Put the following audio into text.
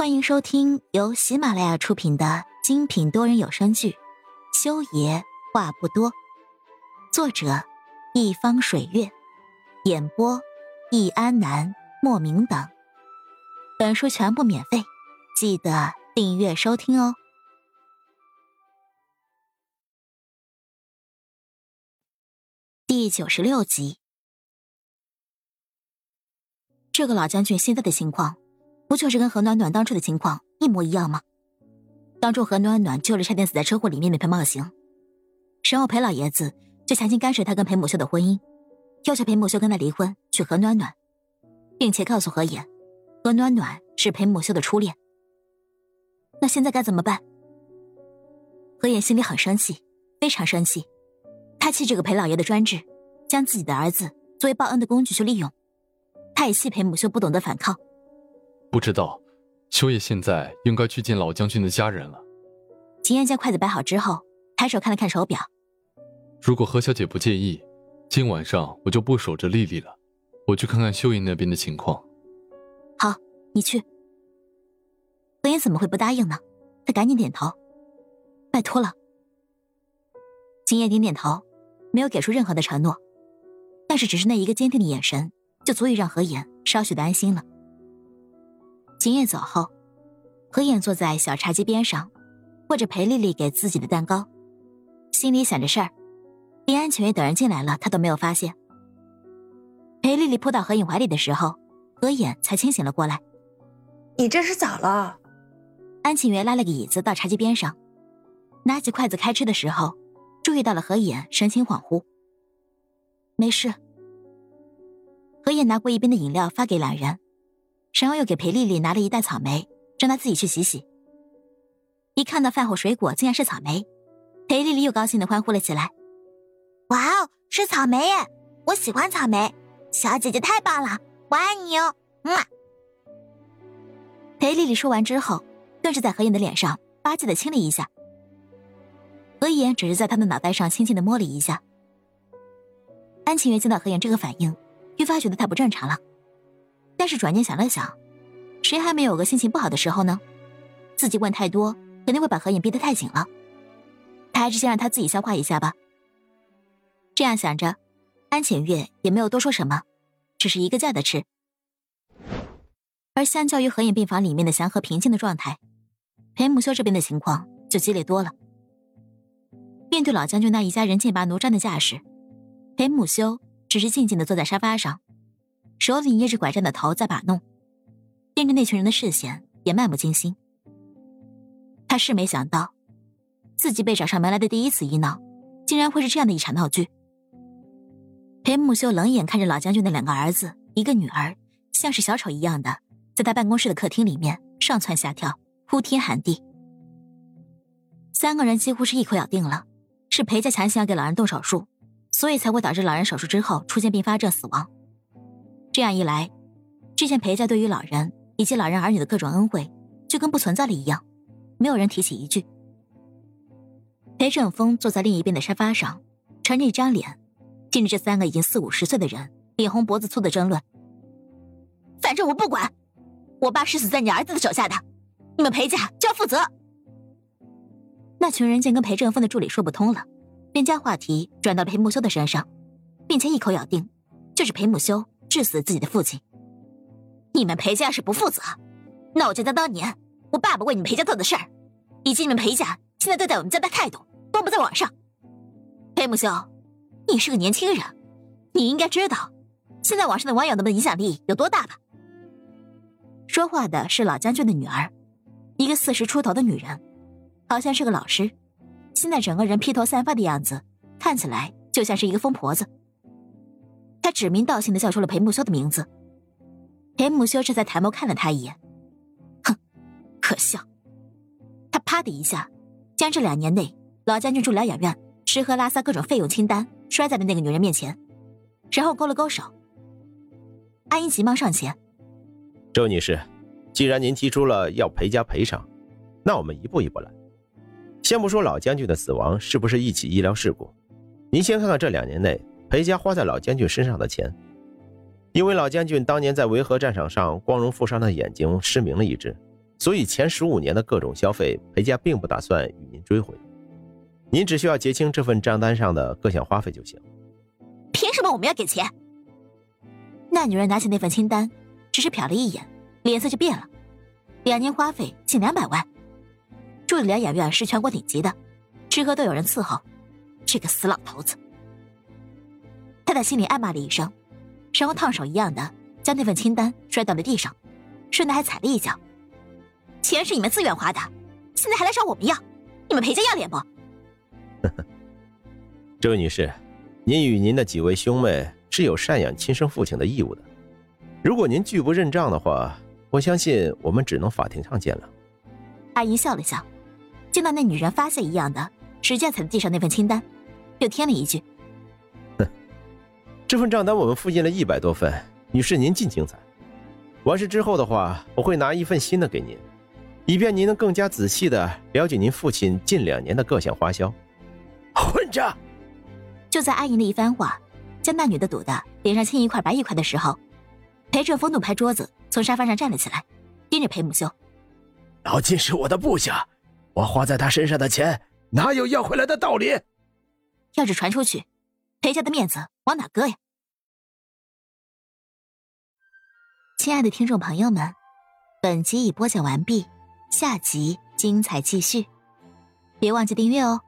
欢迎收听由喜马拉雅出品的精品多人有声剧《修爷话不多》，作者：一方水月，演播：易安南、莫名等。本书全部免费，记得订阅收听哦。第九十六集，这个老将军现在的情况。不就是跟何暖暖当初的情况一模一样吗？当初何暖暖就是差点死在车祸里面的裴茂行，然后裴老爷子就强行干涉他跟裴母秀的婚姻，要求裴母秀跟他离婚，娶何暖暖，并且告诉何言，何暖暖是裴母秀的初恋。那现在该怎么办？何言心里很生气，非常生气，他气这个裴老爷的专制，将自己的儿子作为报恩的工具去利用，他也气裴母秀不懂得反抗。不知道，秋叶现在应该去见老将军的家人了。秦燕将筷子摆好之后，抬手看了看手表。如果何小姐不介意，今晚上我就不守着丽丽了，我去看看秀叶那边的情况。好，你去。何言怎么会不答应呢？他赶紧点头，拜托了。秦燕点点头，没有给出任何的承诺，但是只是那一个坚定的眼神，就足以让何言稍许的安心了。秦叶走后，何燕坐在小茶几边上，握着裴丽丽给自己的蛋糕，心里想着事儿。连安全月等人进来了，他都没有发现。裴丽丽扑到何影怀里的时候，何眼才清醒了过来。你这是咋了？安晴月拉了个椅子到茶几边上，拿起筷子开吃的时候，注意到了何眼神情恍惚。没事。何眼拿过一边的饮料发给两人。然后又给裴丽丽拿了一袋草莓，让她自己去洗洗。一看到饭后水果竟然是草莓，裴丽丽又高兴的欢呼了起来：“哇哦，是草莓耶！我喜欢草莓，小姐姐太棒了，我爱你哦！”嗯。裴丽丽说完之后，更是在何言的脸上吧唧的亲了一下。何言只是在他的脑袋上轻轻的摸了一下。安晴月见到何言这个反应，越发觉得他不正常了。但是转念想了想，谁还没有个心情不好的时候呢？自己问太多，肯定会把何影逼得太紧了。他还是先让他自己消化一下吧。这样想着，安浅月也没有多说什么，只是一个劲的吃。而相较于何影病房里面的祥和平静的状态，裴母修这边的情况就激烈多了。面对老将军那一家人剑拔弩张的架势，裴母修只是静静的坐在沙发上。手里捏着拐杖的头在把弄，盯着那群人的视线也漫不经心。他是没想到，自己被找上门来的第一次医闹，竟然会是这样的一场闹剧。裴木修冷眼看着老将军的两个儿子，一个女儿，像是小丑一样的，在他办公室的客厅里面上蹿下跳，呼天喊地。三个人几乎是一口咬定了，是裴家强行要给老人动手术，所以才会导致老人手术之后出现并发症死亡。这样一来，之前裴家对于老人以及老人儿女的各种恩惠，就跟不存在了一样，没有人提起一句。裴正峰坐在另一边的沙发上，沉着一张脸，听着这三个已经四五十岁的人脸红脖子粗的争论。反正我不管，我爸是死在你儿子的手下的，你们裴家就要负责。那群人见跟裴正峰的助理说不通了，便将话题转到裴木修的身上，并且一口咬定，就是裴木修。致死自己的父亲，你们裴家要是不负责，那我就将当年我爸爸为你们裴家做的事儿，以及你们裴家现在对待我们家的态度，公布在网上。裴木修，你是个年轻人，你应该知道，现在网上的网友们的影响力有多大吧？说话的是老将军的女儿，一个四十出头的女人，好像是个老师，现在整个人披头散发的样子，看起来就像是一个疯婆子。指名道姓的叫出了裴木修的名字。裴木修这才抬眸看了他一眼，哼，可笑。他啪的一下，将这两年内老将军住疗养院、吃喝拉撒各种费用清单摔在了那个女人面前，然后勾了勾手。阿英急忙上前：“周女士，既然您提出了要赔家赔偿，那我们一步一步来。先不说老将军的死亡是不是一起医疗事故，您先看看这两年内。”裴家花在老将军身上的钱，因为老将军当年在维和战场上光荣负伤的眼睛失明了一只，所以前十五年的各种消费，裴家并不打算与您追回。您只需要结清这份账单上的各项花费就行。凭什么我们要给钱？那女人拿起那份清单，只是瞟了一眼，脸色就变了。两年花费近两百万，住的疗养院是全国顶级的，吃喝都有人伺候。这个死老头子！他在心里暗骂了一声，然后烫手一样的将那份清单摔到了地上，顺带还踩了一脚。钱是你们自愿花的，现在还来找我们要，你们裴家要脸不？这位女士，您与您的几位兄妹是有赡养亲生父亲的义务的。如果您拒不认账的话，我相信我们只能法庭上见了。阿姨笑了笑，见到那女人发泄一样的使劲踩地上那份清单，又添了一句：“哼，这份账单我们复印了一百多份，女士您尽情裁。完事之后的话，我会拿一份新的给您，以便您能更加仔细的了解您父亲近两年的各项花销。”混账！就在阿银的一番话将那女的堵得脸上青一块白一块的时候，裴正风怒拍桌子，从沙发上站了起来，盯着裴母秀：“老金是我的部下，我花在他身上的钱哪有要回来的道理？要是传出去，裴家的面子往哪搁呀？”亲爱的听众朋友们，本集已播讲完毕，下集精彩继续，别忘记订阅哦。